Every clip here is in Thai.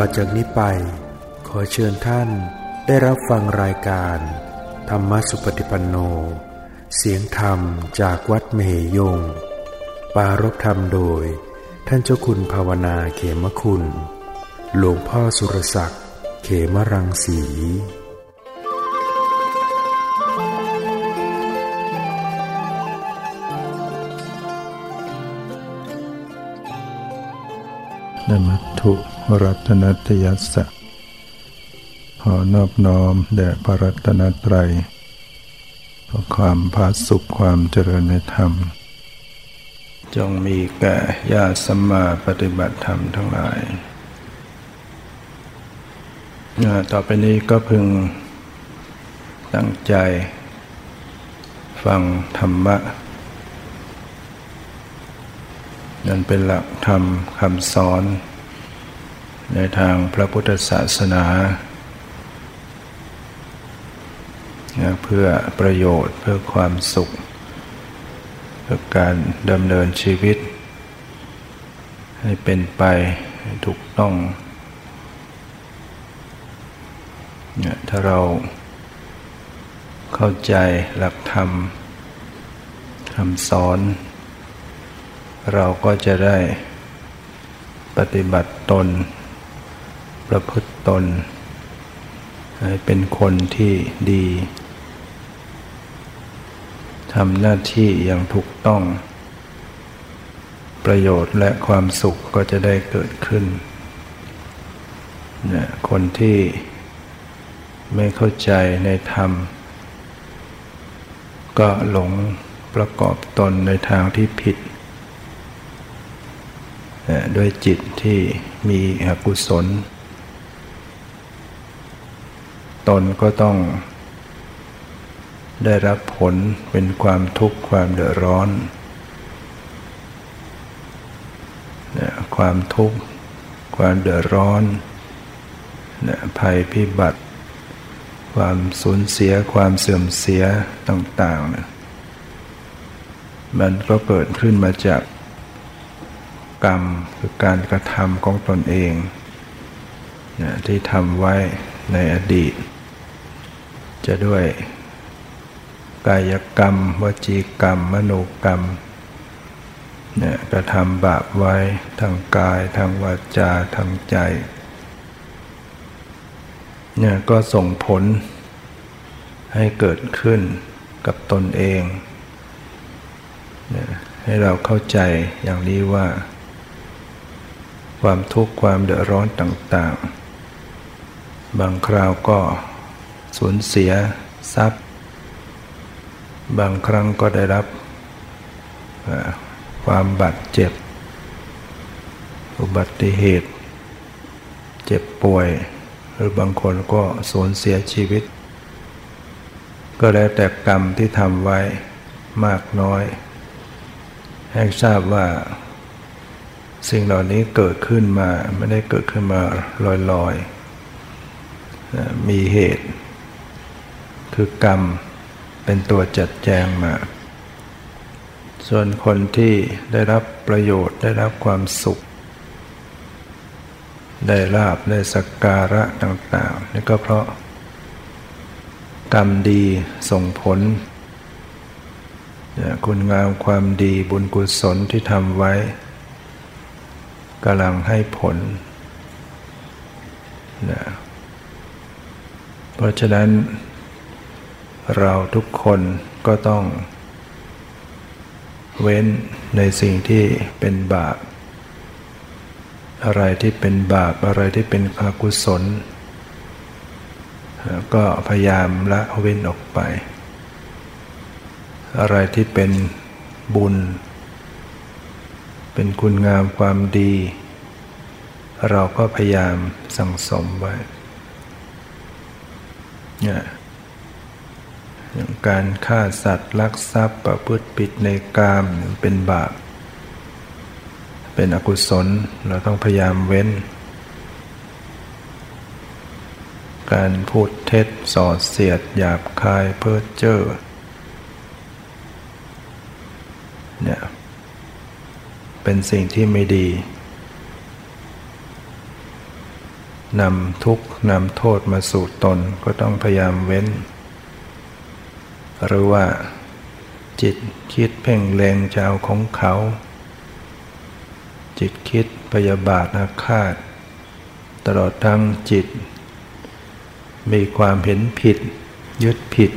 ต่อจากนี้ไป ขอเชิญท่านได้รับฟังรายการ ธรรมสุปฏิปันโน เสียงธรรมจากวัดเมหยง ปารบธรรมโดย ท่านเจ้าคุณภาวนาเขมคุณ หลวงพ่อสุรศักดิ์ เขมรังสีนมัตถุ รัตนัตยัสสะขอนอบน้อมแด่พระรัตนตรัยเพราะความพาสุขความเจริญในธรรม จงมีแก่ญาติสัมมาปฏิบัติธรรมทั้งหลายต่อไปนี้ก็พึงตั้งใจ ฟังธรรมะนั่นเป็นหลักธรรมคำสอน ในทางพระพุทธศาสนา เพื่อประโยชน์เพื่อความสุข เพื่อการดำเนินชีวิต ให้เป็นไปถูกต้อง ถ้าเราเข้าใจหลักธรรมคำสอน เราก็จะได้ปฏิบัติตน ประพฤติตน ให้เป็นคนที่ดีทำหน้าที่อย่างถูกต้อง ประโยชน์และความสุขก็จะได้เกิดขึ้นเนี่ยคนที่ไม่เข้าใจในธรรม ก็หลงประกอบตนในทางที่ผิดด้วยจิตที่มีอกุศล ตนก็ต้อง ได้รับผลเป็นความทุกข์ความเดือดร้อน ความทุกข์ความเดือดร้อนภัยพิบัติ ความสูญเสียความเสื่อมเสียต่างๆ มันก็เกิดขึ้นมาจากกรรมคือการกระทำของตนเองนะที่ทำไว้ในอดีต จะด้วยกายกรรม วจีกรรม มโนกรรมเนี่ยกระทำบาปไว้ทางกายทางวาจาทางใจเนี่ยก็ส่งผลให้เกิดขึ้นกับตนเองเนี่ยให้เราเข้าใจอย่างนี้ว่า ความทุกข์ความเดือดร้อนต่าง ๆ บางคราวก็ สูญเสียทรัพย์ บางครั้งก็ได้รับความบาดเจ็บ อุบัติเหตุ เจ็บป่วย หรือบางคนก็สูญเสียชีวิต ก็แล้วแต่กรรมที่ทำไว้มากน้อย ให้ทราบว่า สิ่งเหล่านี้เกิดขึ้นมาไม่ได้เกิดขึ้นมาลอยๆ มีเหตุ คือกรรมเป็นตัวจัดแจงมา ส่วนคนที่ได้รับประโยชน์ได้รับความสุข ได้ลาบได้สักการะต่างๆนี่ก็เพราะ กรรมดีส่งผล คุณงามความดีบุญกุศลที่ทำไว้กำลังให้ผลนะเพราะฉะนั้น เราทุกคนก็ต้อง เว้นในสิ่งที่เป็นบาป อะไรที่เป็นบาปอะไรที่เป็นอกุศล ก็พยายามละเว้นออกไป อะไรที่เป็นบุญ เป็นคุณงามความดี เราก็พยายามสั่งสมไว้เนี่ย การฆ่าสัตว์ลักทรัพย์ประพฤติผิดในกามเป็นบาป เป็นอกุศลเราต้องพยายามเว้น การพูดเท็จสอดเสียด หยาบคายเพ้อเจ้อเนี่ยเป็นสิ่งที่ไม่ดีนำทุกข์นำโทษมาสู่ตนก็ต้องพยายามเว้น หรือว่าจิตคิดเพ่งเลงจะเอาของเขา จิตคิดพยาบาทอาฆาต ตลอดทั้งจิต มีความเห็นผิด ยึดผิด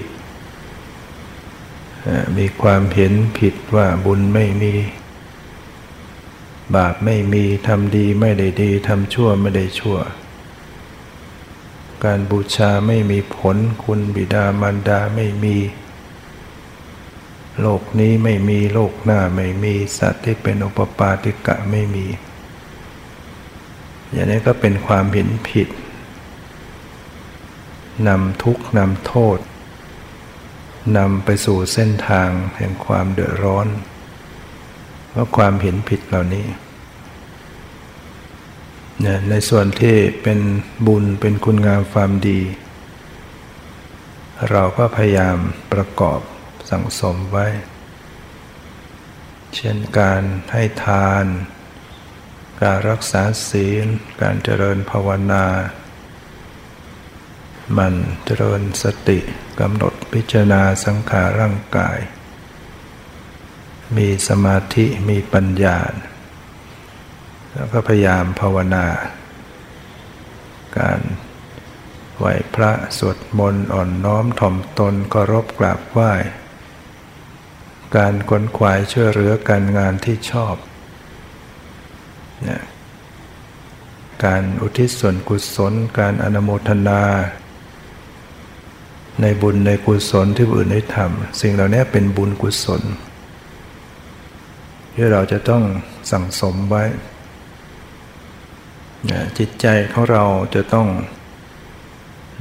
มีความเห็นผิดว่าบุญไม่มี บาปไม่มีทำดีไม่ได้ดีทำชั่วไม่ได้ชั่ว การบูชาไม่มีผลคุณบิดามารดาไม่มี โลกนี้ไม่มีโลกหน้าไม่มีสัตว์ที่เป็นอุปปาติกะไม่มี อย่างนี้ก็เป็นความเห็นผิดนำทุกข์นำโทษนำไปสู่เส้นทางแห่งความเดือดร้อน เพราะความเห็นผิดเหล่านี้เนี่ยในส่วนที่เป็นบุญเป็นคุณงามความดี เราก็พยายามประกอบ สั่งสมไว้ เช่นการให้ทาน การรักษาศีล การเจริญภาวนา มันเจริญสติกำหนดพิจารณาสังขารร่างกาย มีสมาธิมีปัญญา แล้วก็พยายามภาวนา การไหวพระสวดมนต์อ่อนน้อมถ่อมตนเคารพกราบไหว้ การขนขวายช่วยเหลือการงานที่ชอบเนี่ยการอุทิศส่วนกุศล การอนโมทนา ในบุญในกุศลที่อื่นได้ทำสิ่งเหล่านี้เป็นบุญกุศล ที่เราจะต้องสั่งสมไว้ จิตใจของเราจะต้อง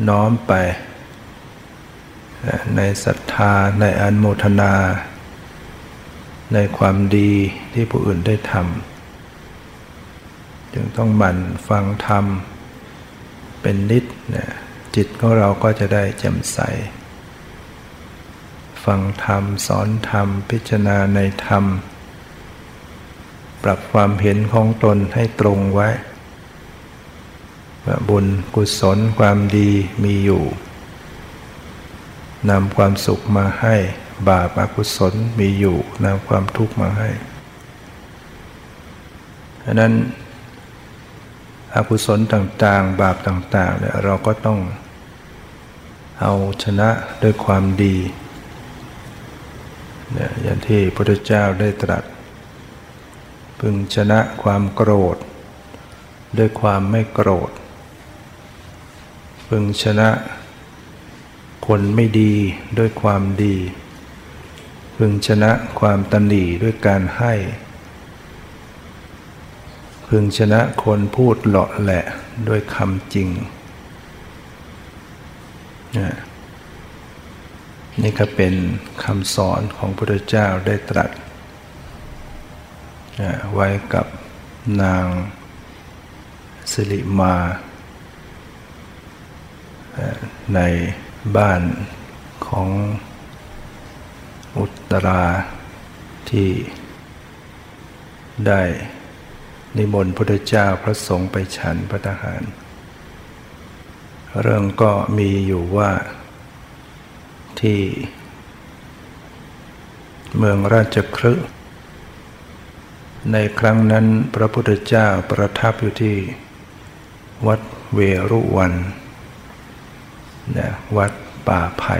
น้อมไป ในศรัทธาในอนโมทนา ในความดีที่ผู้อื่นได้ทำจึงต้องหมั่นฟังธรรม เป็นนิดนะจิตของเราก็จะได้แจ่มใส ฟังธรรม สอนธรรม พิจารณาในธรรม ปรับความเห็นของตนให้ตรงไว้บุญกุศลความดีมีอยู่นำความสุขมาให้ บาปอกุศลมีอยู่นำความทุกข์มาให้ดังนั้นอกุศลต่างๆ บาปต่างๆเนี่ยเราก็ต้องเอาชนะด้วยความดีเนี่ยอย่างที่พระพุทธเจ้าได้ตรัส พึงชนะความโกรธ ด้วยความไม่โกรธ พึงชนะคนไม่ดีด้วยความดี พึงชนะความตันหนีด้วยการให้ พึงชนะคนพูดหลาะแหละด้วยคำจริงนี่ก็เป็นคำสอนของพระพุทธเจ้าได้ตรัสไว้กับนางสิริมา ในบ้านของ อุตราที่ได้นิมนต์พระเจ้าพระสงฆ์ไปฉันพระทหาร เรื่องก็มีอยู่ว่าที่ เมืองราชครึในครั้งนั้นพระพุทธเจ้าประทับอยู่ที่ วัดเวรุวันนะวัดป่าไผ่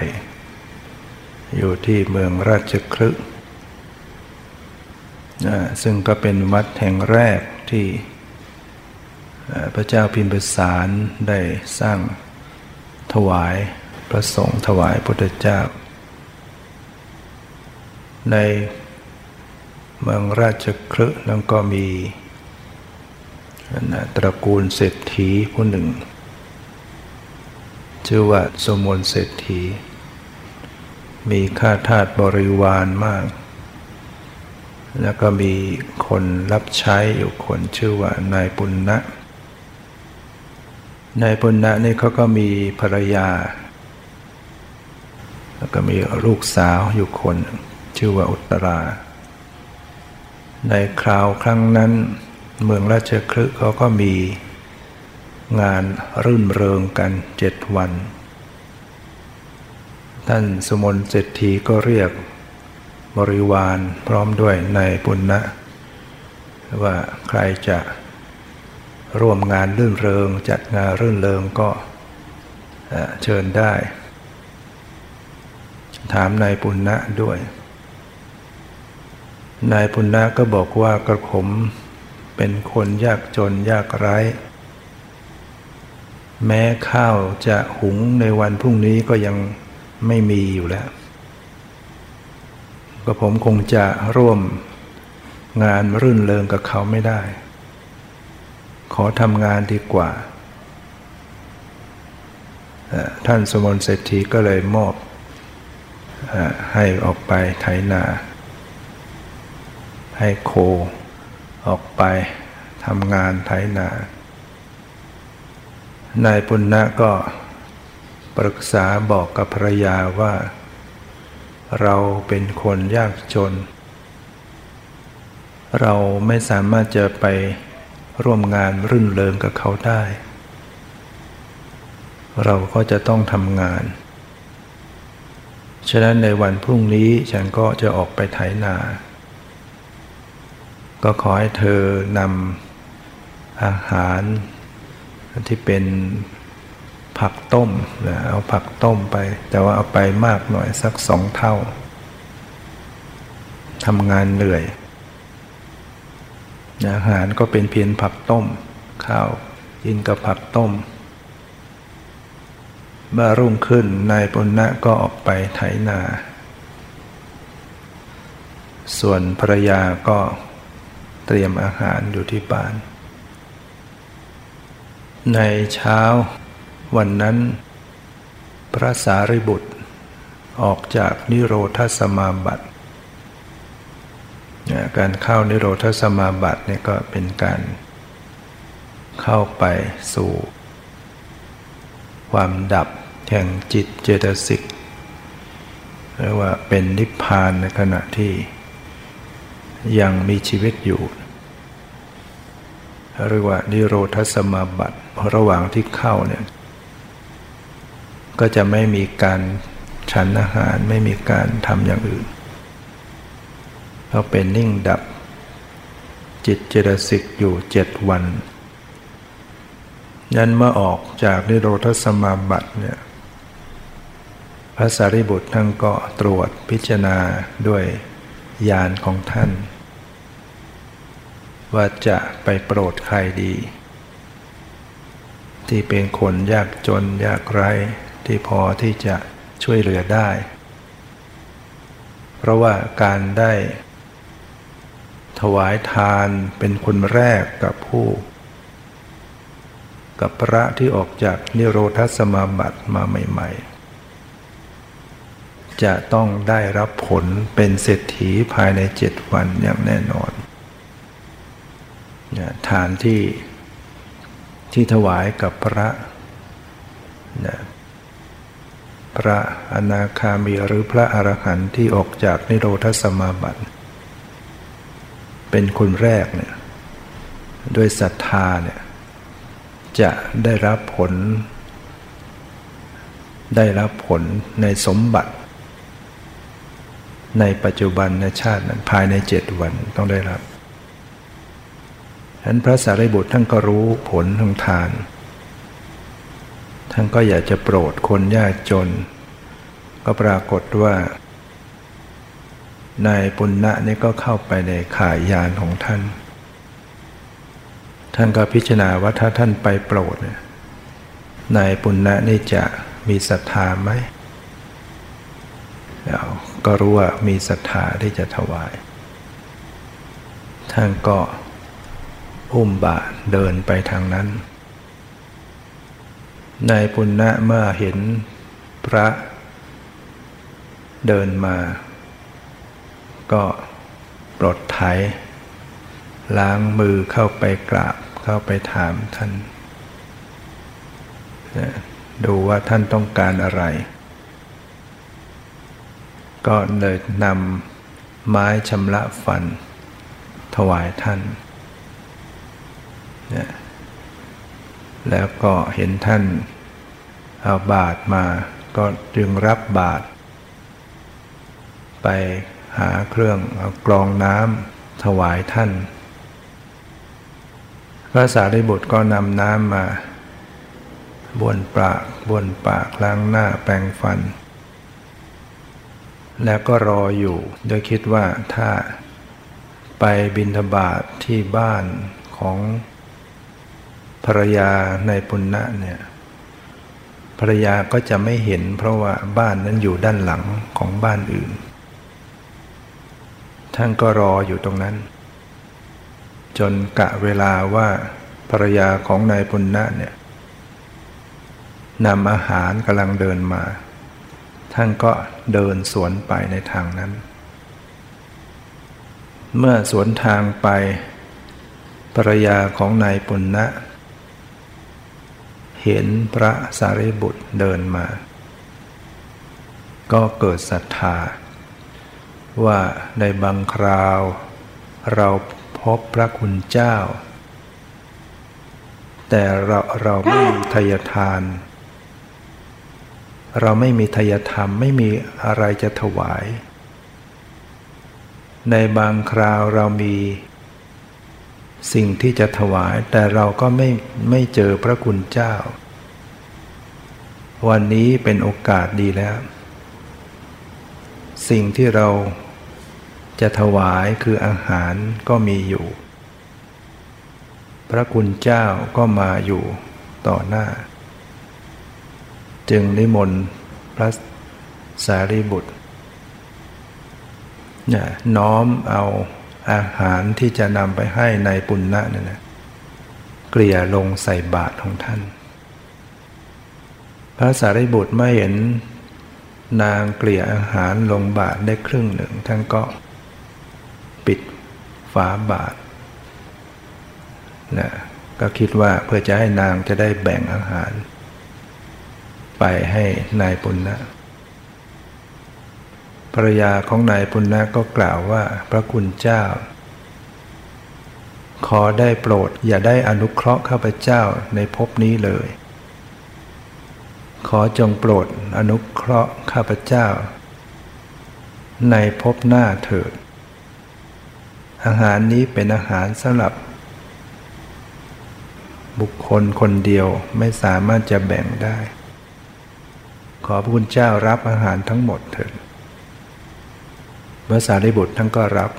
อยู่ที่เมืองราชคลึซึ่งก็เป็นวัดแห่งแรกที่พระเจ้าพิมพิสารได้สร้างถวายพระสงฆ์ถวายพุทธเจ้า ในเมืองราชคลึแล้วก็มีตระกูลเศรษฐีผู้หนึ่ง ชื่อว่าสมนเศรษฐี มีข้าทาสบริวารมาก แล้วก็มีคนรับใช้อยู่คนชื่อว่านายปุณณะนายปุณณะนี่เขาก็มีภรรยา แล้วก็มีลูกสาวอยู่คนชื่อว่าอุตรา ในคราวครั้งนั้น เมืองราชคลึกเขาก็มีงานรื่นเริงกันเจ็ดวัน ท่านสมนเศรษฐีก็เรียกบริวารพร้อมด้วยในปุณณะว่าใครจะร่วมงานรื่นเริง จัดงานรื่นเริงก็เชิญได้ ถามนายปุณณะด้วย นายปุณณะก็บอกว่ากระผมเป็นคนยากจนยากไร้ แม้ข้าวจะหุงในวันพรุ่งนี้ก็ยัง ไม่มีอยู่แล้ว ก็ผมคงจะร่วมงานรื่นเริงกับเขาไม่ได้ ขอทำงานดีกว่า ท่านสมนเศรษฐีก็เลยมอบให้ออกไปไถนา ให้โคออกไปทำงานไถนา นายปุณณะก็ ปรึกษาบอกกับภรรยาว่า เราเป็นคนยากจน เราไม่สามารถจะไปร่วมงานรื่นเริงกับเขาได้ เราก็จะต้องทำงาน ฉะนั้นในวันพรุ่งนี้ฉันก็จะออกไปไถนา ก็ขอให้เธอนำอาหารที่เป็น ผักต้มนะเอาผักต้มไป แต่ว่าเอาไปมากหน่อยสักสองเท่าทำงานเหนื่อย อาหารก็เป็นเพียงผักต้ม ข้าวกินกับผักต้มเมื่อรุ่งขึ้นนายปุณณะก็ออกไปไถนา ส่วนภรรยาก็เตรียมอาหารอยู่ที่บ้าน ในเช้า วันนั้น พระสารีบุตรออกจากนิโรธสมาบัติการเข้านิโรธสมาบัติเนี่ยก็เป็นการเข้าไปสู่ ความดับแห่งจิตเจตสิกเรียกว่าเป็นนิพพานในขณะที่ ยังมีชีวิตอยู่เรียกว่านิโรธสมาบัติระหว่างที่เข้าเนี่ย ก็จะไม่มีการฉันอาหารไม่มีการทำอย่างอื่นเพราะเป็นนิ่งดับ จิตเจตสิกอยู่เจ็ดวันยันเมื่อออกจากนิโรธสมาบัติเนี่ยพระสารีบุตรท่านก็ตรวจพิจารณาด้วยญาณของท่าน ว่าจะไปโปรดใครดี ที่เป็นคนยากจนยากไร้ ที่พอที่จะช่วยเหลือได้ เพราะว่าการได้ ถวายทานเป็นคนแรกกับผู้ กับพระที่ออกจากนิโรธสมาบัติมาใหม่ ๆ จะต้องได้รับผลเป็นเศรษฐีภายในเจ็ดวันอย่างแน่นอนทานที่ที่ถวายกับพระนะ พระอนาคามีหรือพระอรหันต์ที่ออกจากนิโรธสมาบัติเป็นคนแรกเนี่ยด้วยศรัทธาเนี่ยจะได้รับผล ได้รับผลในสมบัติ ในปัจจุบันในชาตินั้นภายในเจ็ดวันต้องได้รับฉะนั้นพระสารีบุตรท่านก็รู้ผลทางทาน ท่านก็อยากจะโปรดคนยากจน ก็ปรากฏว่านายปุณณะนี่ก็เข้าไปในข่ายยานของท่าน ท่านก็พิจารณาว่าถ้าท่านไปโปรดเนี่ยนายปุณณะนี่จะมีศรัทธาไหมเราก็รู้ว่ามีศรัทธาที่จะถวาย ท่านก็อุ้มบาเดินไปทางนั้น นายปุณณะเมื่อเห็นพระเดินมา ก็ปลดไถล้างมือเข้าไปกราบเข้าไปถามท่าน ดูว่าท่านต้องการอะไร ก็เลยนำไม้ชำระฟัน ถวายท่านแล้วก็เห็นท่าน เอาบาทมาก็จึงรับบาทไปหาเครื่องเอากรองน้ำถวายท่าน พระสารีบุตรก็นำน้ำมาบ้วนปากบ้วนปากล้างหน้าแปรงฟัน แล้วก็รออยู่ โดยคิดว่าถ้าไปบินทบาทที่บ้านของภรรยาในปุณณะเนี่ย ภรรยาก็จะไม่เห็น เพราะว่าบ้านนั้นอยู่ด้านหลังของบ้านอื่น ท่านก็รออยู่ตรงนั้น จนกะเวลาว่าภรรยาของนายปุณณะเนี่ยนำอาหารกำลังเดินมา ท่านก็เดินสวนไปในทางนั้น เมื่อสวนทางไปภรรยาของนายปุณณะ เห็นพระสารีบุตรเดินมา ก็เกิดศรัทธา ว่าในบางคราว เราพบพระคุณเจ้า แต่เราเราไม่มีทยทาน เราไม่มีทยธรรมไม่มีอะไรจะถวาย ในบางคราวเรามี สิ่งที่จะถวาย แต่เราก็ไม่ไม่เจอพระคุณเจ้า วันนี้เป็นโอกาสดีแล้ว สิ่งที่เราจะถวายคืออาหารก็มีอยู่ พระคุณเจ้าก็มาอยู่ต่อหน้า จึงนิมนต์พระสารีบุตรน้อมเอา อาหารที่จะนำไปให้ในปุณณะนั่นนะเกลี่ยลงใส่บาตรของท่าน พระสารีบุตรไม่เห็นนางเกลี่ยอาหารลงบาตรได้ครึ่งหนึ่งท่านก็ปิดฝาบาตรนะก็คิดว่าเพื่อจะให้นางจะได้แบ่งอาหาร ไปให้นายปุณณะ ภรรยาของนายปุณณะก็กล่าวว่าพระคุณเจ้า ขอได้โปรดอย่าได้อนุเคราะห์ข้าพเจ้าในภพนี้เลย ขอจงโปรดอนุเคราะห์ข้าพเจ้า ในภพหน้าเถิด อาหารนี้เป็นอาหารสำหรับ บุคคลคนเดียวไม่สามารถจะแบ่งได้ ขอพระคุณเจ้ารับอาหารทั้งหมดเถิด พระสารีบุตรทั้งก็รับ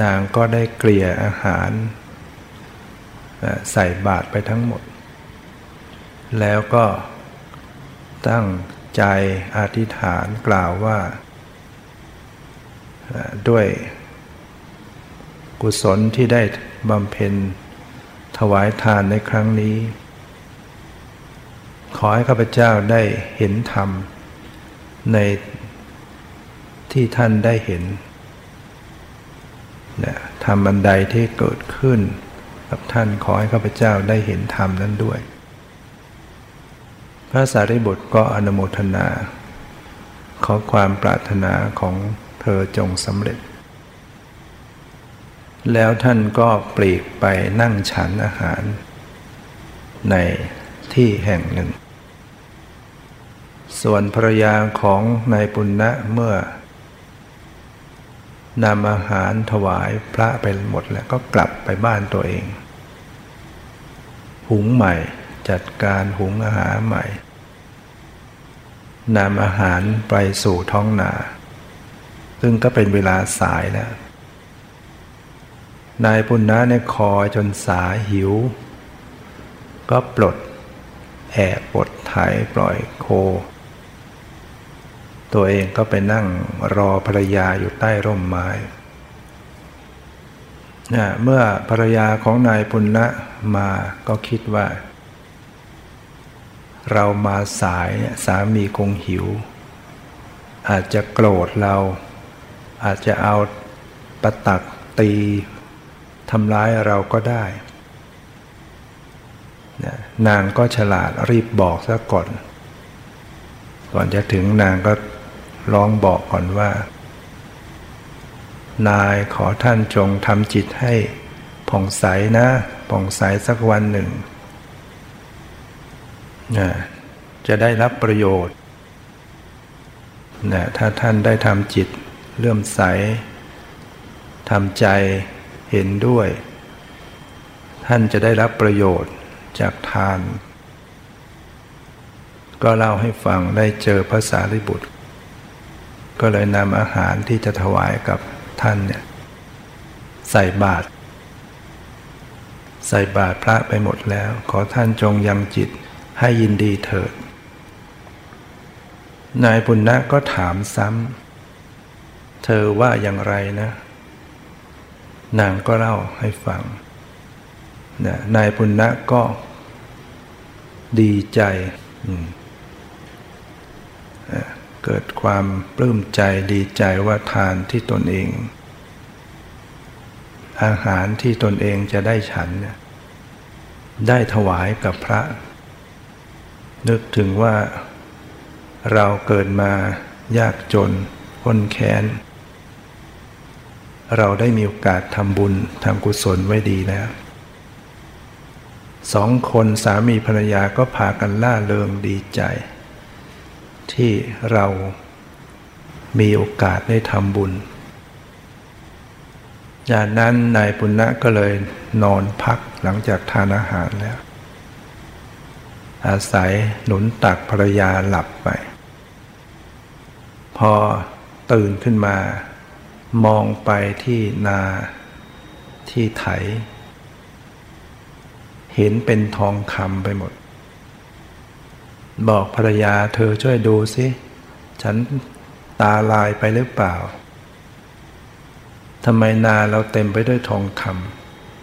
นางก็ได้เกลี่ยอาหารใส่บาตรไปทั้งหมด แล้วก็ตั้งใจอธิษฐานกล่าวว่า ด้วยกุศลที่ได้บำเพ็ญถวายทานในครั้งนี้ ขอให้ข้าพเจ้าได้เห็นธรรม ใน ที่ท่านได้เห็นนะธรรมบันไดที่เกิดขึ้น กับท่านขอให้ข้าพเจ้าได้เห็นธรรมนั้นด้วย พระสารีบุตรก็อนุโมทนา ขอความปรารถนาของเธอจงสำเร็จ แล้วท่านก็ปลีกไปนั่งฉันอาหาร ในที่แห่งหนึ่ง ส่วนภรรยาของนายปุณณะเมื่อ นำอาหารถวายพระไปหมดแล้วก็กลับไปบ้านตัวเอง หุงใหม่จัดการหุงอาหารใหม่นำอาหารไปสู่ท้องนา ซึ่งก็เป็นเวลาสายแล้ว นายปุณณะเนี่ยคอยจนสาหิว ก็ปลดแอบปลดไถปล่อยโค ตัวเองก็ไปนั่งรอภรรยาอยู่ใต้ร่มไม้นะเมื่อภรรยาของนายปุณณะมาก็คิดว่า เรามาสายสามีคงหิว อาจจะโกรธเรา อาจจะเอาประตักตีทำร้ายเราก็ได้นางก็ฉลาดรีบบอกซะก่อน ก่อนจะถึงนางก็ ร้องบอกก่อนว่า นายขอท่านจงทำจิตให้ผ่องใสนะผ่องใสสักวันหนึ่งนะจะได้รับประโยชน์นะถ้าท่านได้ทำจิตเลื่อมใสทำใจเห็นด้วย ท่านจะได้รับประโยชน์จากทาน ก็เล่าให้ฟังได้เจอภาษาริบุตร ก็เลยนำอาหารที่จะถวายกับท่านเนี่ยใส่บาตรใส่บาตรพระไปหมดแล้ว ขอท่านจงยังจิตให้ยินดีเถิด นายปุณณะก็ถามซ้ำเธอว่าอย่างไรนะ นางก็เล่าให้ฟังนะนายปุณณะก็ดีใจ เกิดความปลื้มใจดีใจว่าทานที่ตนเอง อาหารที่ตนเองจะได้ฉันเนี่ยได้ถวายกับพระ นึกถึงว่าเราเกิดมายากจนคนแค้น เราได้มีโอกาสทำบุญทำกุศลไว้ดีแล้วสองคนสามีภรรยาก็พากันล่าเริงดีใจ ที่เรามีโอกาสได้ทำบุญ จากนั้นนายปุณณะก็เลยนอนพักหลังจากทานอาหารแล้ว อาศัยหนุนตักภรรยาหลับไป พอตื่นขึ้นมา มองไปที่นาที่ไถ เห็นเป็นทองคำไปหมด บอกภรรยาเธอช่วยดูสิฉันตาลายไปหรือเปล่าทำไมนาเราเต็มไปด้วยทองค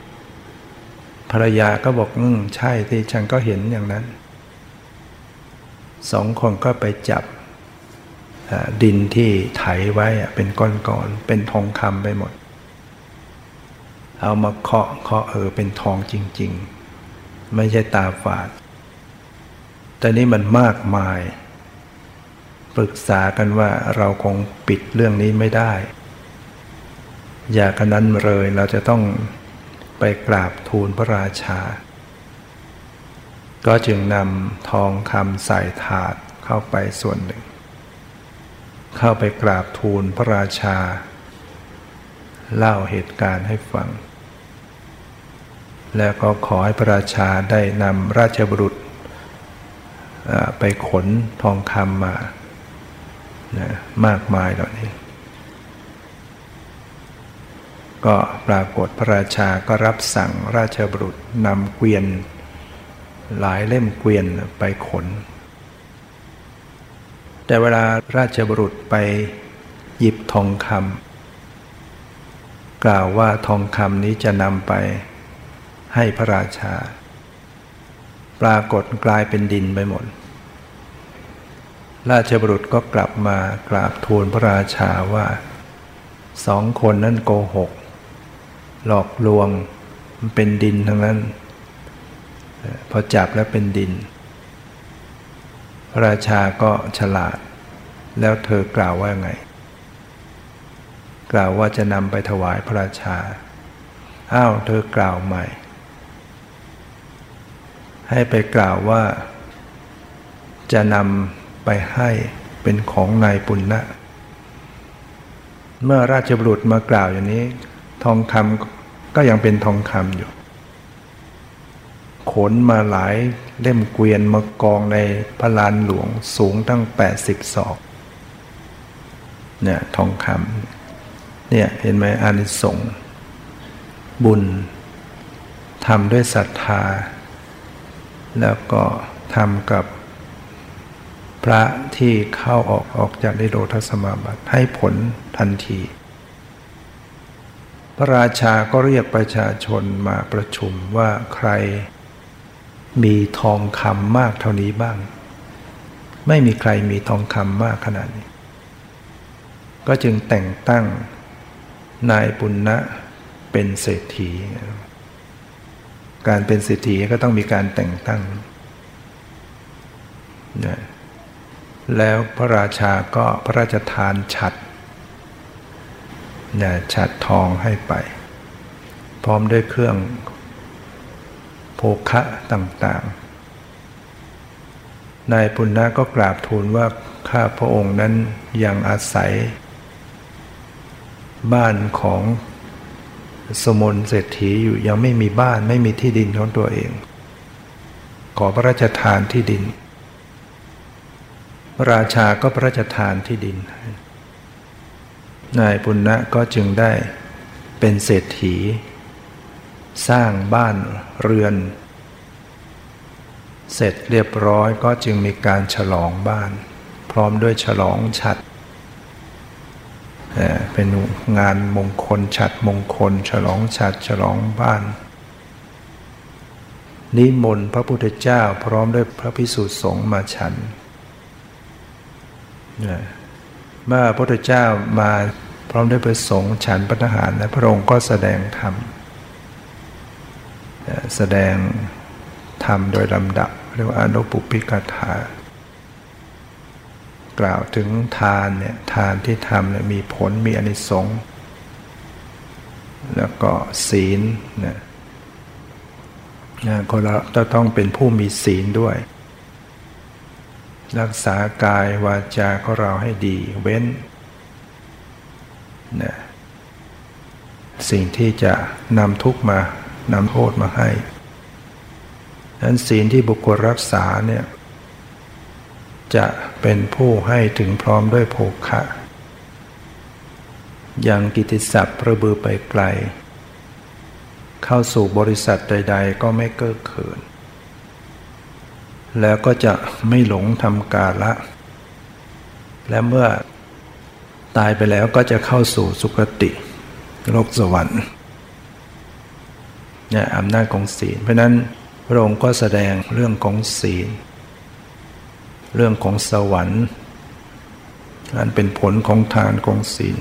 ำภรรยาก็บอกอืมใช่ที่ฉันก็เห็นอย่างนั้น สองคนก็ไปจับดินที่ไถไว้เป็นก้อนๆเป็นทองคำไปหมด เอามาเคาะเคาะเออเป็นทองจริง ๆ ไม่ใช่ตาฝาด แต่นี่มันมากมาย ปรึกษากันว่าเราคงปิดเรื่องนี้ไม่ได้ อย่ากนนั้นเลยเราจะต้องไปกราบทูลพระราชา ก็จึงนำทองคำใส่ถาดเข้าไปส่วนหนึ่ง เข้าไปกราบทูลพระราชา เล่าเหตุการณ์ให้ฟัง แล้วก็ขอให้พระราชาได้นำราชบุรุษ ไปขนทองคำมานะมากมายเหล่านี้ ก็ปรากฏพระราชาก็รับสั่งราชบุรุษนำเกวียน หลายเล่มเกวียนไปขน แต่เวลาราชบุรุษไปหยิบทองคำกล่าวว่าทองคำนี้จะนำไปให้พระราชา ปรากฏกลายเป็นดินไปหมด ราชบุรุษก็กลับมากราบทูลพระราชาว่าสองคนนั้นโกหก หลอกลวงมันเป็นดินทั้งนั้น พอจับแล้วเป็นดิน พระราชาก็ฉลาด แล้วเธอกล่าวว่าไง กล่าวว่าจะนำไปถวายพระราชา อ้าวเธอกล่าวใหม่ ให้ไปกล่าวว่า จะนำไปให้เป็นของนายปุณณะเมื่อราชบุรุษมากล่าวอย่างนี้ ทองคำก็ยังเป็นทองคำอยู่ ขนมาหลายเล่มเกวียนมากองในพระลานหลวงสูงตั้งแปดสิบศอกเนี่ยทองคำเนี่ยเห็นไหมอานิสงส์บุญทำด้วยศรัทธา แล้วก็ทำกับพระที่เข้าออกออกจากนิโรธสมาบัติให้ผลทันที พระราชาก็เรียกประชาชนมาประชุมว่าใครมีทองคำมากเท่านี้บ้าง ไม่มีใครมีทองคำมากขนาดนี้ ก็จึงแต่งตั้งนายปุณณะเป็นเศรษฐี การเป็นเศรษฐีก็ต้องมีการแต่งตั้งนะแล้วพระราชาก็พระราชทานฉัดเนี่ยฉัดทองให้ไป พร้อมด้วยเครื่องโภคะต่างๆ นายปุณณะก็กราบทูลว่าข้าพระองค์นั้นยังอาศัย บ้านของ สมุนเศรษฐีอยู่ยังไม่มีบ้านไม่มีที่ดินของตัวเอง ขอพระราชทานที่ดิน ราชาก็พระราชทานที่ดิน นายปุณณะก็จึงได้เป็นเศรษฐี สร้างบ้านเรือน เสร็จเรียบร้อยก็จึงมีการฉลองบ้าน พร้อมด้วยฉลองฉัด เป็นงานมงคลฉัดมงคล ฉลองฉัดฉลองบ้าน นิมนต์พระพุทธเจ้าพร้อมด้วยพระพิสุสงฆ์มาฉันเมื่อพระพุทธเจ้ามาพร้อมด้วยพระสงฆ์ฉันปัญหารและพระองค์ก็แสดงธรรมแสดงธรรมโดยลำดับเรียกว่าอนุปุพิกถา กล่าวถึงทานเนี่ยทานที่ทำเนี่ยมีผลมีอนิสงส์แล้วก็ศีลนะคนเราจะต้องเป็นผู้มีศีลด้วย รักษากายวาจาของเราให้ดีเว้นนะสิ่งที่จะนำทุกมานำโทษมาให้นั้นศีลที่บุคคลรักษาเนี่ยจะ เป็นผู้ให้ถึงพร้อมด้วยโภคะยังกิติศัพท์ประบือไปไกล เข้าสู่บริษัทใด ๆ ก็ไม่เก้อเขิน แล้วก็จะไม่หลงทำกาละ และเมื่อตายไปแล้วก็จะเข้าสู่สุคติ โลกสวรรค์เนี่ยอำนาจของศีล เพราะนั้นพระองค์ก็แสดงเรื่องของศีล เรื่องของสวรรค์อันเป็นผลของทานของศีล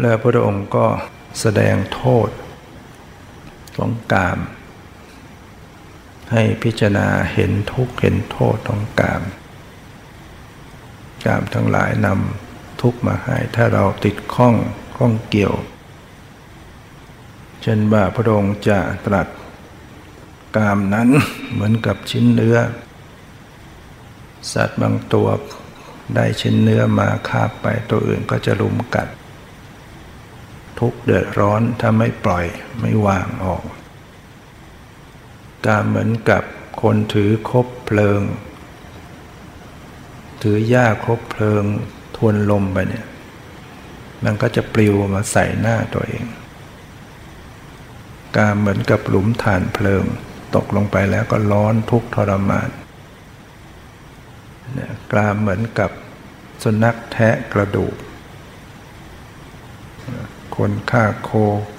และพระองค์ก็แสดงโทษของกาม ให้พิจารณาเห็นทุกข์เห็นโทษของกาม กามทั้งหลายนำทุกข์มาให้ถ้าเราติดข้องข้องเกี่ยว เช่นว่าพระองค์จะตรัสกามนั้นเหมือนกับชิ้นเนื้อ สัตว์บางตัวได้ชิ้นเนื้อมาคาบไปตัวอื่นก็จะลุมกัด ทุกเดือดร้อนถ้าไม่ปล่อยไม่วางออกการเหมือนกับคนถือคบเพลิง ถือหญ้าคบเพลิงทวนลมไปเนี่ย มันก็จะปลิวมาใส่หน้าตัวเอง การเหมือนกับหลุมฐานเพลิง ตกลงไปแล้วก็ร้อนทุกทรมาน กลามเหมือนกับสุนัขแทะกระดูก คนฆ่าโค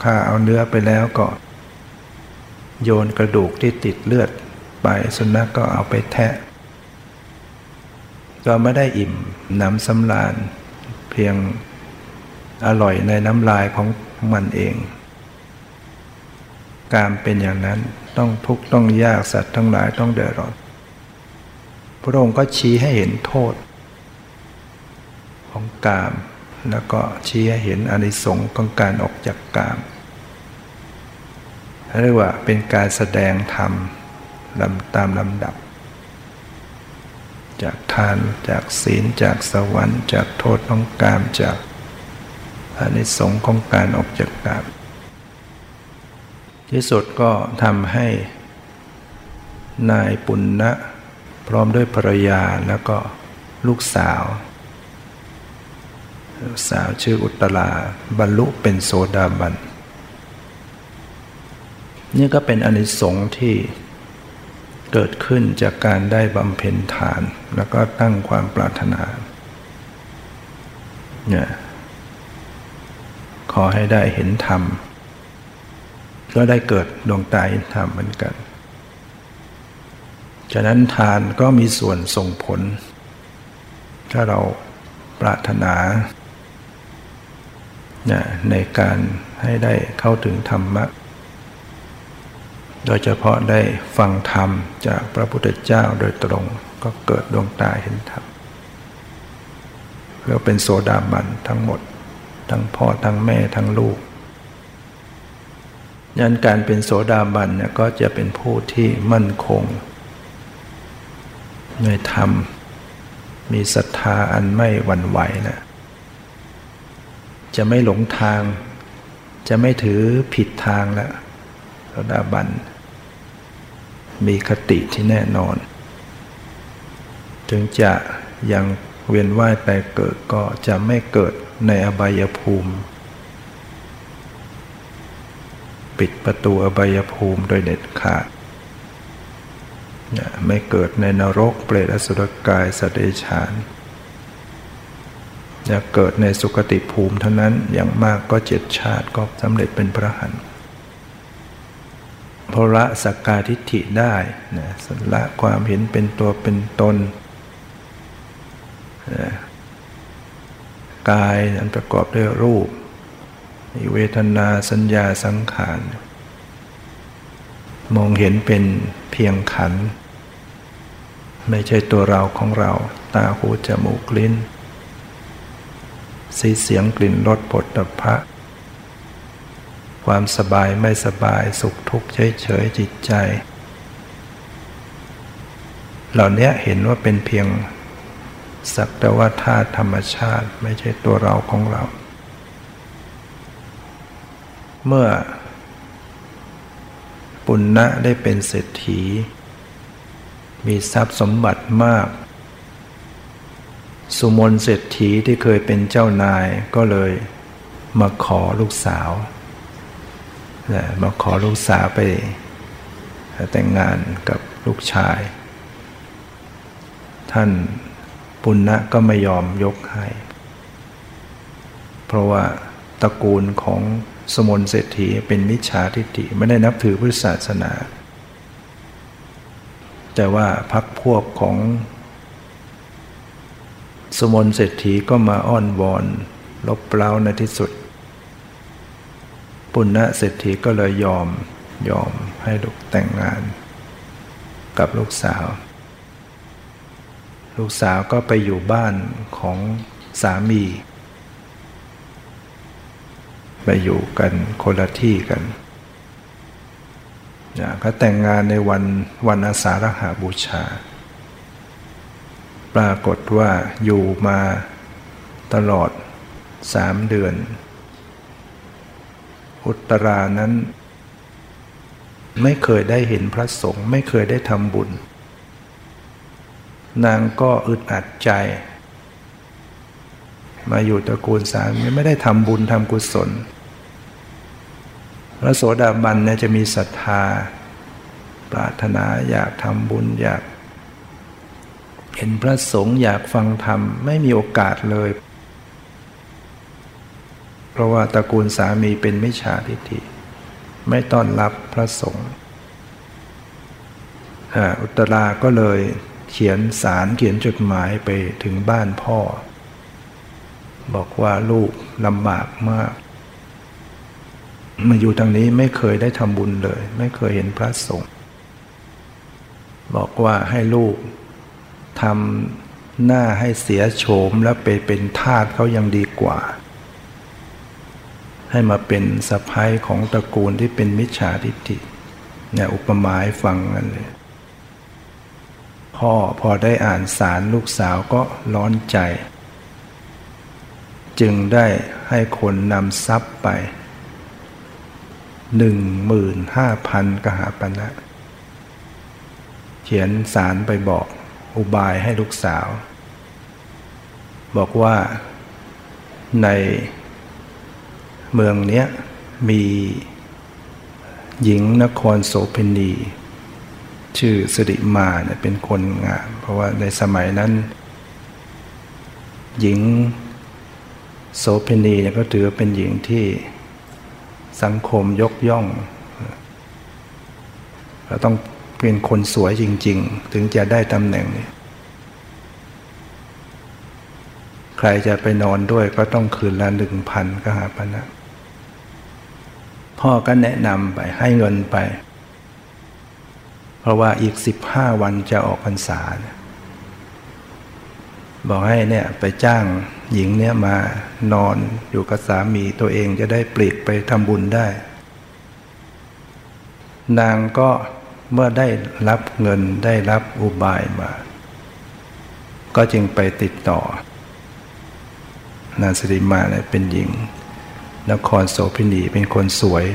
ฆ่าเอาเนื้อไปแล้วก็ โยนกระดูกที่ติดเลือดไปสุนัขกก็เอาไปแทะ ก็ไม่ได้อิ่มน้ำสำราญ เพียงอร่อยในน้ำลายของมันเอง การเป็นอย่างนั้นต้องทุกข์ต้องยากสัตว์ทั้งหลายต้องเดือดร้อน พระองค์ก็ชี้ให้เห็นโทษ ของกาม แล้วก็ชี้ให้เห็นอนิสงส์ของการออกจากกามเรียกว่าเป็นการแสดงธรรมลำตามลำดับ จากทานจากศีลจากสวรรค์จากโทษของกามจากอนิสงส์ของการออกจากกามที่สุดก็ทำให้นายปุณณะ ร้อมด้วยภรรยาแล้วก็ลูกสาว ลูกสาวชื่ออุตลาบรรลุเป็นโสดาบัน นี่ก็เป็นอนิสงส์ที่เกิดขึ้นจากการได้บำเพ็ญทาน แล้วก็ตั้งความปรารถนาเนี่ยขอให้ได้เห็นธรรม ก็ได้เกิดดวงตาเห็นธรรมเหมือนกัน ฉะนั้นทานก็มีส่วนส่งผล ถ้าเราปรารถนาในการให้ได้เข้าถึงธรรมะ โดยเฉพาะได้ฟังธรรมจากพระพุทธเจ้าโดยตรงก็เกิดดวงตาเห็นธรรมเราเป็นโสดาบันทั้งหมด ทั้งพ่อทั้งแม่ทั้งลูกยันการเป็นโสดาบันเนี่ยก็จะเป็นผู้ที่มั่นคง ในธรรม มีศรัทธาอันไม่หวั่นไหวนะจะไม่หลงทาง จะไม่ถือผิดทางแล้วโสดาบัน มีคติที่แน่นอน ถึงจะยังเวียนว่ายไปเกิดก็จะไม่เกิดในอบายภูมิ ปิดประตูอบายภูมิโดยเด็ดขาด ไม่เกิดในนรกเปรตอสุรกายสัตว์เดรัจฉานจะเกิดในสุคติภูมิเท่านั้นอย่างมากก็เจ็ดชาติก็สำเร็จเป็นพระหันพระสักกาทิฏฐิได้นะสละความเห็นเป็นตัวเป็นตนกายอันประกอบด้วยรูปมีเวทนาสัญญาสังขาร มองเห็นเป็นเพียงขัน ไม่ใช่ตัวเราของเรา ตาหูจมูกลิ้น สีเสียงกลิ่นรสปดตภะความสบายไม่สบายสุขทุกข์เฉยเฉยจิตใจ เหล่านี้เห็นว่าเป็นเพียงสักแต่ว่าธาตุธรรมชาติไม่ใช่ตัวเราของเรา เมื่อปุณณะได้เป็นเศรษฐี มีทรัพย์สมบัติมาก สุมนเศรษฐีที่เคยเป็นเจ้านายก็เลยมาขอลูกสาว มาขอลูกสาวไปแต่งงานกับลูกชาย ท่านปุณณะก็ไม่ยอมยกให้ เพราะว่าตระกูลของสมนเศรษฐีเป็นมิจฉาทิฏฐิไม่ได้นับถือพุทธศาสนา แต่ว่าพักพวกของ สมนเศรษฐีก็มาอ้อนวอน ลบเปล่าในที่สุด ปุณณะเศรษฐีก็เลยยอมยอมให้ลูกแต่งงาน กับลูกสาว ลูกสาวก็ไปอยู่บ้านของสามี ไปอยู่กันคนละที่กัน เขาแต่งงานในวันวันอาสาฬหาบูชา ปรากฏว่าอยู่มาตลอดสามเดือน อุตรานั้น ไม่เคยได้เห็นพระสงฆ์ไม่เคยได้ทำบุญ นางก็อึดอัดใจ มาอยู่ตระกูลสามีไม่ได้ทำบุญทำกุศล พระโสดาบันเนี่ยจะมีศรัทธา ปรารถนาอยากทำบุญอยากเห็นพระสงฆ์อยากฟังธรรม ไม่มีโอกาสเลย เพราะว่าตระกูลสามีเป็นมิจฉาทิฏฐิไม่ต้อนรับพระสงฆ์อุตราก็เลยเขียนสารเขียนจดหมายไปถึงบ้านพ่อ บอกว่าลูกลำบากมาก มาอยู่ทางนี้ไม่เคยได้ทำบุญเลย ไม่เคยเห็นพระสงฆ์บอกว่าให้ลูกทำหน้าให้เสียโฉมแล้วไปเป็นทาสเขายังดีกว่า ให้มาเป็นสะพ้ายของตระกูลที่เป็นมิจฉาทิฏฐิเนี่ยอุปมาให้ฟังกันเลย พ่อพอได้อ่านสารลูกสาวก็ร้อนใจ จึงได้ให้คนนำทรัพย์ไป หนึ่งหมื่นห้าพันกหาปณะนะเขียนสารไปบอกอุบายให้ลูกสาว บอกว่าในเมืองนี้มีหญิงนครโสเพณี ชื่อสิริมาเนี่ยเป็นคนงาม เพราะว่าในสมัยนั้น หญิงโสเพณีเนี่ยก็ถือเป็นหญิงที่ สังคมยกย่อง เราต้องเป็นคนสวยจริง ๆ ถึงจะได้ตำแหน่งนี้ใครจะไปนอนด้วยก็ต้องคืนละหนึ่งพันก็หาปณะพ่อก็แนะนำไปให้เงินไป เพราะว่าอีกสิบห้าวันจะออกพรรษา บอกให้เนี่ยไปจ้าง หญิงเนี่ยมานอนอยู่กับสามีตัวเองจะได้ปลีกไปทำบุญได้ นางก็เมื่อได้รับเงินได้รับอุบายมา ก็จึงไปติดต่อ นางสิริมาเนี่ยเป็นหญิง นครโสพินีเป็นคนสวย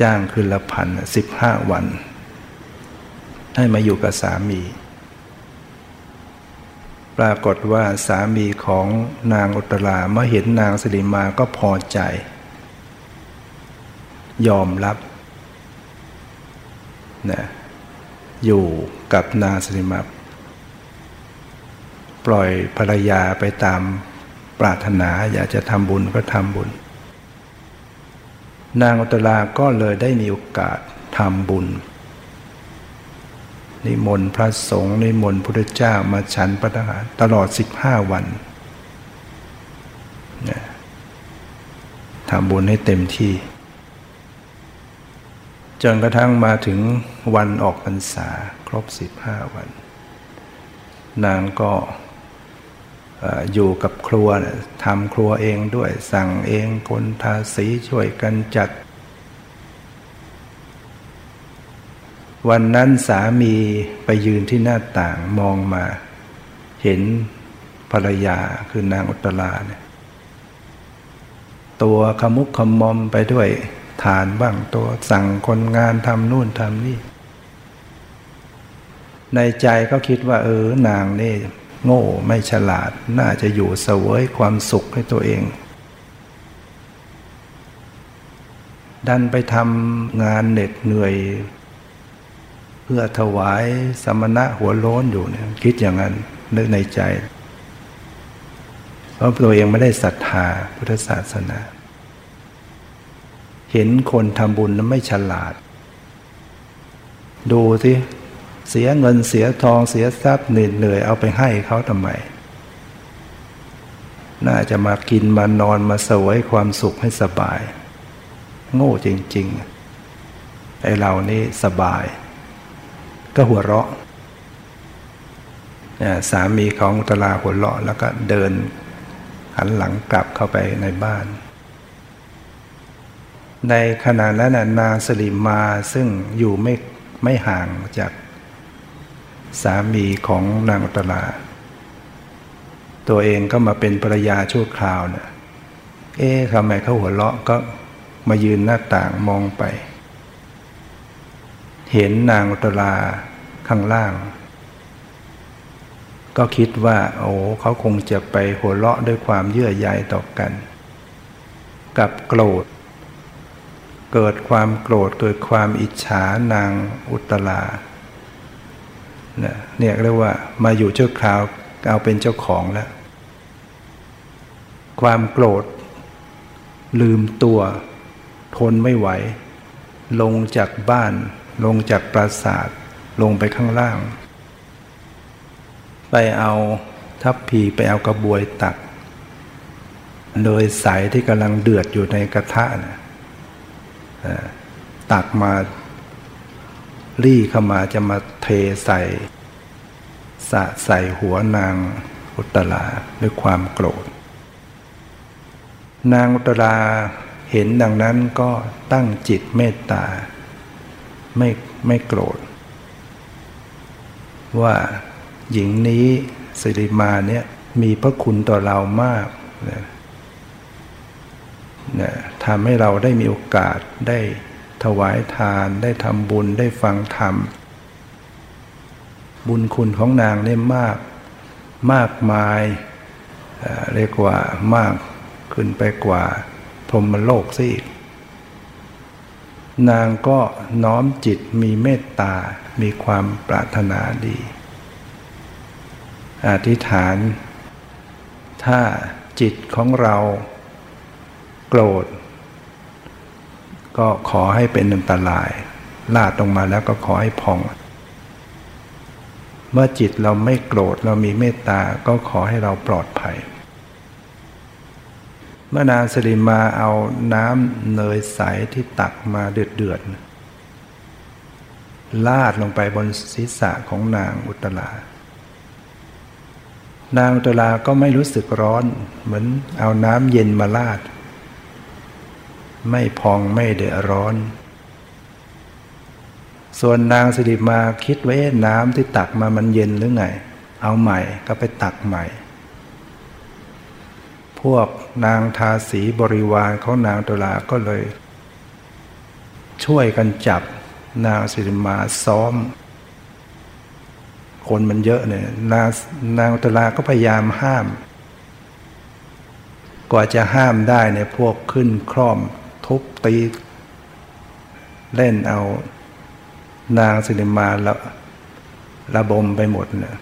จ้างคืนละพันสิบห้าวัน ให้มาอยู่กับสามี ปรากฏว่าสามีของนางอุตราเมื่อเห็นนางสิริมาก็พอใจ ยอมรับนะอยู่กับนางสิริมาปล่อยภรรยาไปตามปรารถนาอยากจะทำบุญก็ทำบุญ นางอุตราก็เลยได้มีโอกาสทำบุญ นิมนต์พระสงฆ์นิมนต์พระเจ้ามาฉันพระทหารตลอดสิบห้าวันทำบุญให้เต็มที่ จนกระทั่งมาถึงวันออกพรรษาครบสิบห้าวัน นางก็อยู่กับครัวทำครัวเองด้วยสั่งเองคนทาสีช่วยกันจัด วันนั้นสามีไปยืนที่หน้าต่างมองมา เห็นภรรยาคือนางอุตลาเนี่ยตัวขมุกขมอมไปด้วยฐานบ้างตัวสั่งคนงานทำนู่นทำนี่ ในใจก็คิดว่า เออนางนี่โง่ไม่ฉลาดน่าจะอยู่เสวยความสุขให้ตัวเอง ดันไปทำงานเหน็ดเหนื่อย พื่อถวายสมณะหัวโล้นอยู่เนี่ยคิดอย่างนั้นนึกในใจ เพราะตัวเองไม่ได้ศรัทธาพุทธศาสนา เห็นคนทำบุญนั้นไม่ฉลาด ดูสิเสียเงินเสียทองเสียทรัพย์เหนื่อยเอาไปให้เขาทำไม น่าจะมากินมานอนมาสวยความสุขให้สบาย โง่จริง ๆ ไอเรานี่สบาย ก็หัวเราะสามีของตลาหัวเราะแล้วก็เดินหันหลังกลับเข้าไปในบ้าน ในขณะนั้นนางสลิมมาซึ่งอยู่ไม่ไม่ห่างจากสามีของนางตลา ตัวเองก็มาเป็นภรรยาชั่วคราวเนะ่ยเอ๊ะทำไมเขาหัวเราะก็มายืนหน้าต่างมองไป เห็นนางอุตลาข้างล่าง ก็คิดว่า โอ้เขาคงจะไปหัวเราะด้วยความเยื่อใยต่อกัน กับโกรธ เกิดความโกรธเกิดความอิจฉานางอุตลาเนี่ยเรียกว่ามาอยู่เจ้าคราวเอาเป็นเจ้าของแล้ว ความโกรธ ลืมตัว ทนไม่ไหว ลงจากบ้าน ลงจากปราสาทลงไปข้างล่าง ไปเอาทัพพีไปเอากระบวยตัก โดยใสที่กำลังเดือดอยู่ในกระทะนะตักมารี่เข้ามาจะมาเทใส่สะใส่หัวนางอุตราด้วยความโกรธ นางอุตราเห็นดังนั้นก็ตั้งจิตเมตตา ไม่ไม่โกรธ ว่าหญิงนี้สิริมาเนี่ยมีพระคุณต่อเรามากนะนะทำให้เราได้มีโอกาสได้ถวายทาน ได้ทำบุญได้ฟังธรรม บุญคุณของนางเนี่ยมากมากมายเรียกว่ามากขึ้นไปกว่าพรหมโลกสิ นางก็น้อมจิตมีเมตตา มีความปรารถนาดี อธิษฐาน ถ้าจิตของเราโกรธ ก็ขอให้เป็นอันตราย ลาดลงมาแล้วก็ขอให้พอง เมื่อจิตเราไม่โกรธเรามีเมตตา ก็ขอให้เราปลอดภัย เมื่อนางสลิมาเอาน้ำเนยใสที่ตักมาเดือดเดือดลาดลงไปบนศีรษะของนางอุตลา นางอุตลาก็ไม่รู้สึกร้อน เหมือนเอาน้ำเย็นมาลาด ไม่พองไม่เดือดร้อน ส่วนนางสิริมาคิดไว้น้ำที่ตักมามันเย็นหรือไง เอาใหม่ก็ไปตักใหม่ พวกนางทาสีบริวารของนางตุลาก็เลย ช่วยกันจับนางสิริมาซ้อม คนมันเยอะเนี่ยนางนางตุลาก็พยายามห้าม กว่าจะห้ามได้เนี่ยพวกขึ้นคร่อมทุบตี เล่นเอานางสิริมาละระบมไปหมดเนี่ย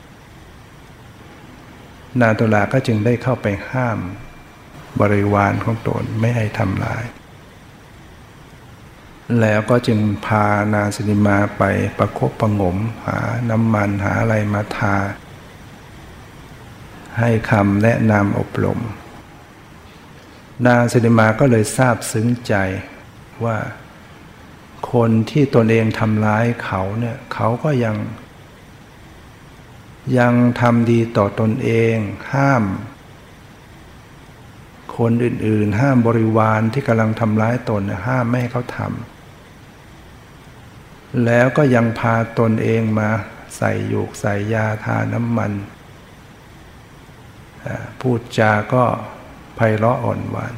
นางตุลาก็จึงได้เข้าไปห้าม บริวารของตนไม่ให้ทำลาย แล้วก็จึงพานางสิริมาไปประคบประงม หาน้ำมันหาอะไรมาทา ให้คำแนะนำอบรม นางสิริมาก็เลยทราบซึ้งใจว่าคนที่ตนเองทำร้ายเขาเนี่ยเขาก็ยัง ยังทำดีต่อตนเอง ห้าม คนอื่น ๆ ห้ามบริวารที่กำลังทำร้ายตนห้ามไม่ให้เขาทำแล้วก็ยังพาตนเองมาใส่ยูกใส่ยาทาน้ำมัน พูดจาก็ไพเราะอ่อนหวาน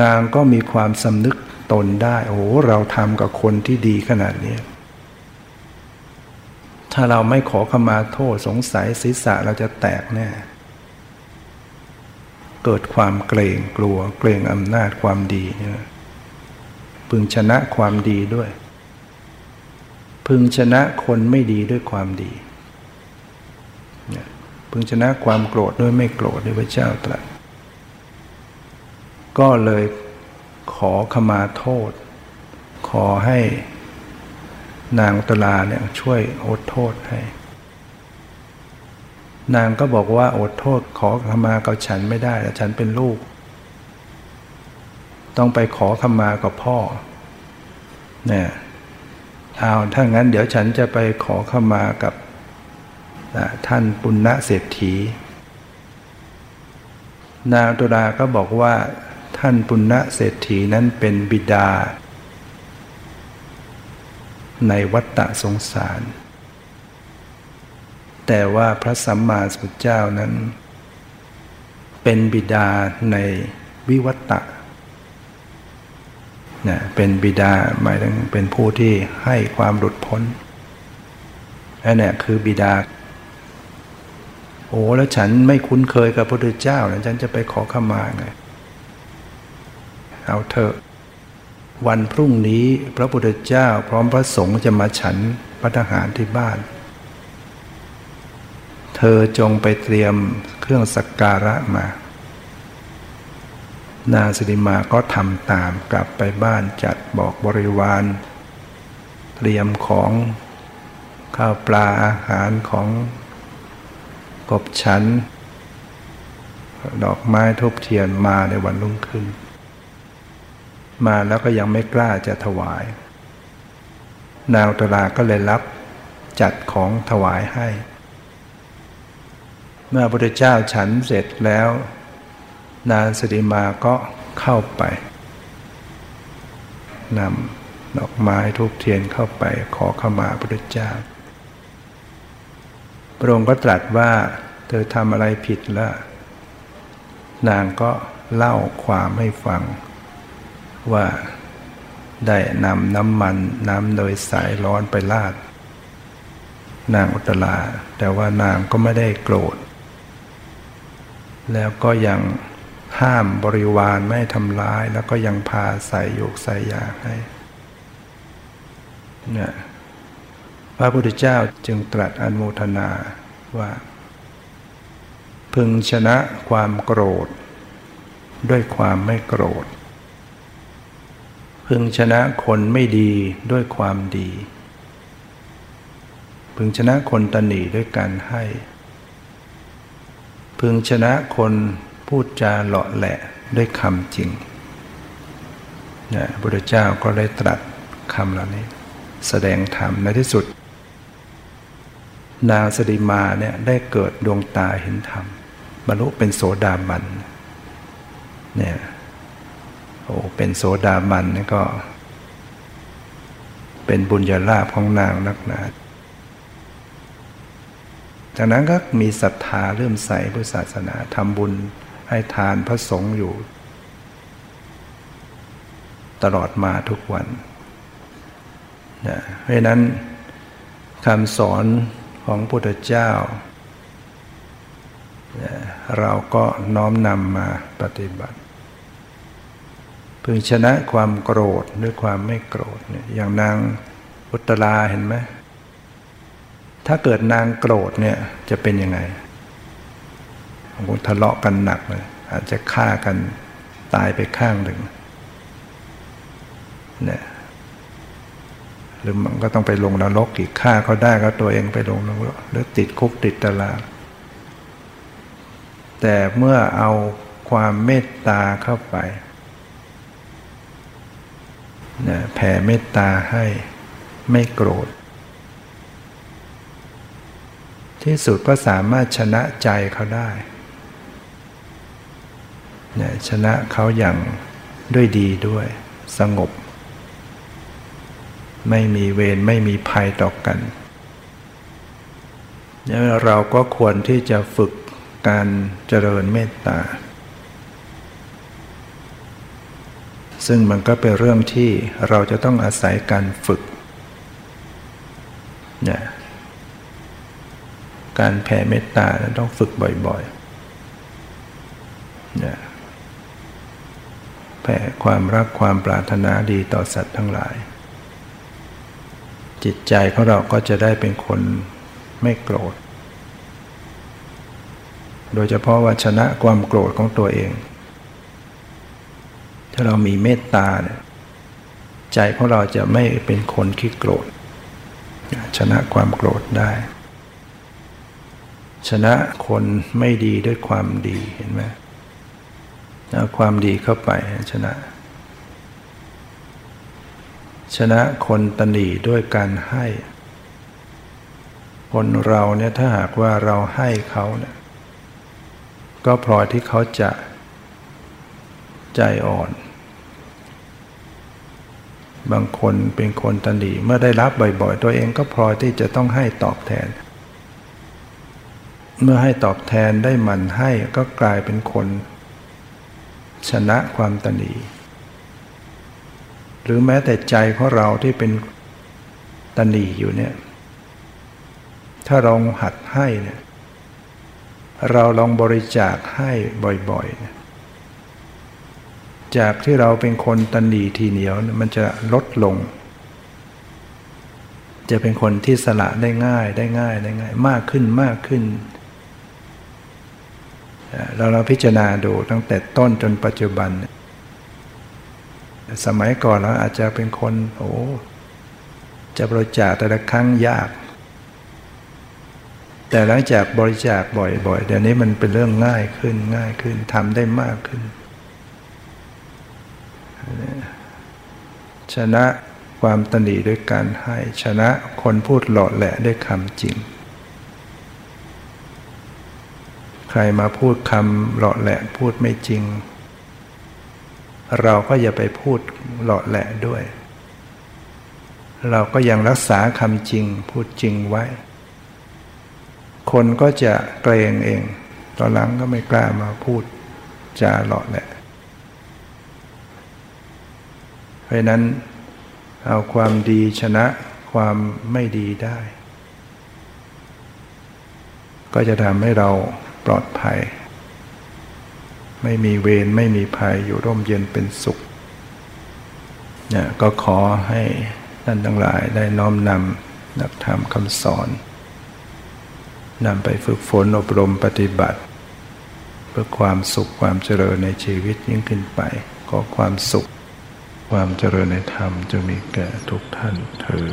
นางก็มีความสำนึกตนได้ โอ้เราทำกับคนที่ดีขนาดนี้ถ้าเราไม่ขอขมาโทษสงสัยศีรษะเราจะแตกแน่ เกิดความเกรงกลัว เกรงอำนาจความดีเนี่ยพึงชนะความดีด้วย พึงชนะคนไม่ดีด้วยความดี พึงชนะความโกรธด้วยไม่โกรธด้วยพระเจ้าตรัสก็เลยขอขมาโทษ ขอให้นางตลาเนี่ยช่วยอดโทษให้ นางก็บอกว่าอดโทษขอขมากับฉันไม่ได้แต่ฉันเป็นลูก ต้องไปขอขมากับพ่อเนี่ยเอาถ้างั้นเดี๋ยวฉันจะไปขอขมากับท่านปุณณะเศรษฐี นางตุลาก็บอกว่า ท่านปุณณะเศรษฐีนั้นเป็นบิดา ในวัฏฏะสงสาร แต่ว่าพระสัมมาสัมพุทธเจ้านั้น เป็นบิดาในวิวัตตะนะเป็นบิดาหมายถึงเป็นผู้ที่ให้ความหลุดพ้นนั่นแหละคือบิดา โอ้แล้วฉันไม่คุ้นเคยกับพระพุทธเจ้าแล้วฉันจะไปขอขมาไงเอาเถอะ วันพรุ่งนี้พระพุทธเจ้า พร้อมพระสงฆ์จะมาฉันพัฒหารที่บ้าน เธอจงไปเตรียมเครื่องสักการะมา นางสิริมาก็ทำตามกลับไปบ้านจัดบอกบริวาร เตรียมของข้าวปลาอาหารของกบฉัน ดอกไม้ทุบเทียนมาในวันรุ่งขึ้น มาแล้วก็ยังไม่กล้าจะถวาย นางตลาก็เลยรับจัดของถวายให้ เมื่อพระพุทธเจ้าฉันเสร็จแล้ว นางสติมาก็เข้าไปนำดอกไม้ทุกเทียนเข้าไปขอขมาพระพุทธเจ้า พระองค์ก็ตรัสว่าเธอทำอะไรผิดแล้วนางก็เล่าความให้ฟัง ว่าได้นำน้ำมันน้ำโดยสายร้อนไปลาด นางอุตลา แต่ว่านางก็ไม่ได้โกรธ แล้วก็ยังห้ามบริวารไม่ทำร้าย แล้วก็ยังพาใส่โยกใส่ยาให้เนี่ยพระพุทธเจ้าจึงตรัสอนุโมทนาว่า พึงชนะความโกรธ ด้วยความไม่โกรธ พึงชนะคนไม่ดีด้วยความดี พึงชนะคนตนีด้วยการให้ พึงชนะคนพูดจาหล่อแหละด้วยคำจริงนะพระพุทธเจ้าก็ได้ตรัสคำเหล่านี้ แสดงธรรมในที่สุด นางสดิมาเนี่ยได้เกิดดวงตาเห็นธรรมบรรลุเป็นโสดาบันเนี่ยโอ้เป็นโสดาบันนี่ก็ เป็นบุญญาลาภของนางนักหนา จากนั้นก็มีศรัทธาเริ่มใส่พุทธศาสนาทำบุญให้ทานพระสงฆ์อยู่ ตลอดมาทุกวันนะเพราะนั้นคำสอนของพุทธเจ้า เราก็น้อมนำมาปฏิบัติ พึงชนะความโกรธด้วยความไม่โกรธเนี่ยอย่างนางอุตราเห็นไหม ถ้าเกิดนางโกรธเนี่ยจะเป็นยังไงคงทะเลาะกันหนักเลยอาจจะฆ่ากันตายไปข้างหนึ่งเนี่ยหรือมันก็ต้องไปลงนรกอีกฆ่าเขาได้ก็ตัวเองไปลงนรกหรือติดคุกติดตารางแต่เมื่อเอาความเมตตาเข้าไปเนี่ยแผ่เมตตาให้ไม่โกรธ ที่สุดก็สามารถชนะใจเขาได้เนี่ยชนะเขาอย่างด้วยดีด้วย สงบ ไม่มีเวรไม่มีภัยต่อกันเนี่ยเราก็ควรที่จะฝึกการเจริญเมตตา ซึ่งมันก็เป็นเรื่องที่เราจะต้องอาศัยการฝึกเนี่ย การแผ่เมตตาต้องฝึกบ่อยๆนี่ยแผ่ความรักความปรารถนาดีต่อสัตว์ทั้งหลาย จิตใจของเราก็จะได้เป็นคนไม่โกรธ โดยเฉพาะว่าชนะความโกรธของตัวเอง ถ้าเรามีเมตตาเนี่ยใจของเราจะไม่เป็นคนขี้โกรธ ชนะความโกรธได้ ชนะคนไม่ดีด้วยความดีเห็นไหมเอาความดีเข้าไปชนะ ชนะคนตนีด้วยการให้ คนเราเนี่ยถ้าหากว่าเราให้เขาเนี่ยก็พลอยที่เขาจะใจอ่อน บางคนเป็นคนตันดีเมื่อได้รับบ่อยๆ ตัวเองก็พลอยที่จะต้องให้ตอบแทนเเมื่อให้ตอบแทนได้มันให้ก็กลายเป็นคน ชนะความตันดีหรือแม้แต่ใจของเราที่เป็นตันดีอยู่เนี่ย ถ้าเราหัดให้เนี่ยเราลองบริจาคให้บ่อยๆ จากที่เราเป็นคนตันดีทีเหนียวมันจะลดลง จะเป็นคนที่สละได้ง่ายได้ง่ายได้ง่าย มากขึ้นมากขึ้น เราเราพิจารณาดูตั้งแต่ต้นจนปัจจุบัน สมัยก่อนเราอาจจะเป็นคนโอ้จะบริจาคแต่ละครั้งยาก แต่หลังจากบริจาคบ่อยๆเดี๋ยวนี้มันเป็นเรื่องง่ายขึ้นง่ายขึ้นทำได้มากขึ้น ชนะความตนีด้วยการให้ชนะคนพูดหล่อแหละด้วยคำจริง ใค รมาพูดคำหล่อแหละพูดไม่จริง เราก็อย่าไปพูดหล่อแหละด้วย เราก็ยังรักษาคำจริงพูดจริงไว้ คนก็จะเกรงเอง ตอนหลังก็ไม่กล้ามาพูดจาหล่อแหละ เพราะนั้นเอาความดีชนะความไม่ดีได้ ก็จะทำให้เรา ปลอดภัย ไม่มีเวรไม่มีภัยอยู่ร่มเย็นเป็นสุขเนี่ยก็ขอให้ท่านทั้งหลายได้น้อมนำนักธรรมคำสอนนำไปฝึกฝนอบรมปฏิบัติ เพื่อความสุขความเจริญในชีวิตยิ่งขึ้นไปก็ความสุข ความเจริญในธรรมจะมีแก่ทุกท่านเธอ